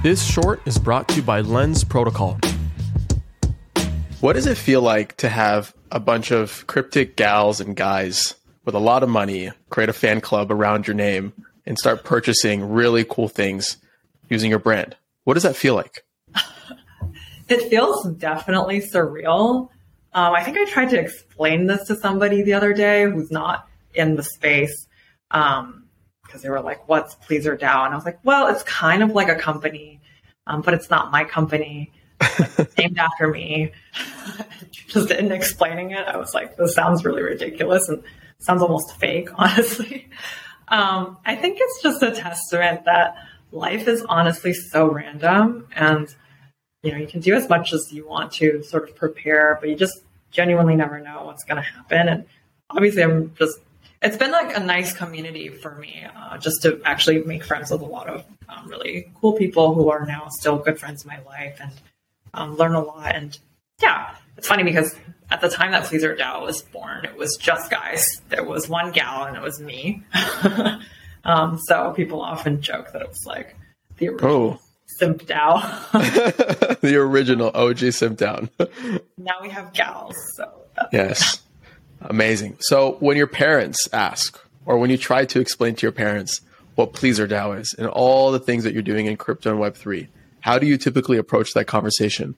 This short is brought to you by Lens Protocol. What does it feel like to have a bunch of cryptic gals and guys with a lot of money create a fan club around your name and start purchasing really cool things using your brand? What does that feel like? It feels definitely surreal. Um, I think I tried to explain this to somebody the other day who's not in the space because they were like, "What's PleasrDAO?" And I was like, "Well, it's kind of like a company, um, but it's not my company. It's named after me." Just in explaining it, I was like, "This sounds really ridiculous and sounds almost fake, honestly." Um, I think it's just a testament that life is honestly so random and you know, you can do as much as you want to sort of prepare, but you just genuinely never know what's going to happen. And obviously, I'm just, it's been like a nice community for me uh, just to actually make friends with a lot of um, really cool people who are now still good friends in my life and um, learn a lot. And yeah, it's funny because at the time that PleasrDAO was born, it was just guys. There was one gal and it was me. um, so people often joke that it was like the original. Oh Simp DAO. the original OG Simp DAO. now we have gals. So yes, amazing. So when your parents ask, or when you try to explain to your parents what PleasrDAO is and all the things that you're doing in crypto and Web three, how do you typically approach that conversation?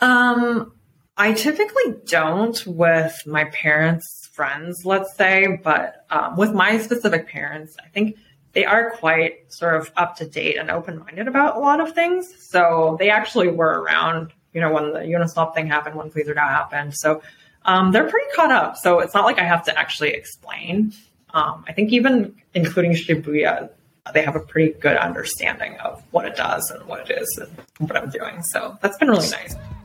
Um, I typically don't with my parents' friends, let's say, but um, with my specific parents, I think they are quite sort of up to date and open minded about a lot of things. So they actually were around, you know, when the Uniswap thing happened, when PleasrDAO happened. So um, they're pretty caught up. So it's not like I have to actually explain. Um, I think even including Shibuya, they have a pretty good understanding of what it does and what it is and what I'm doing. So that's been really nice.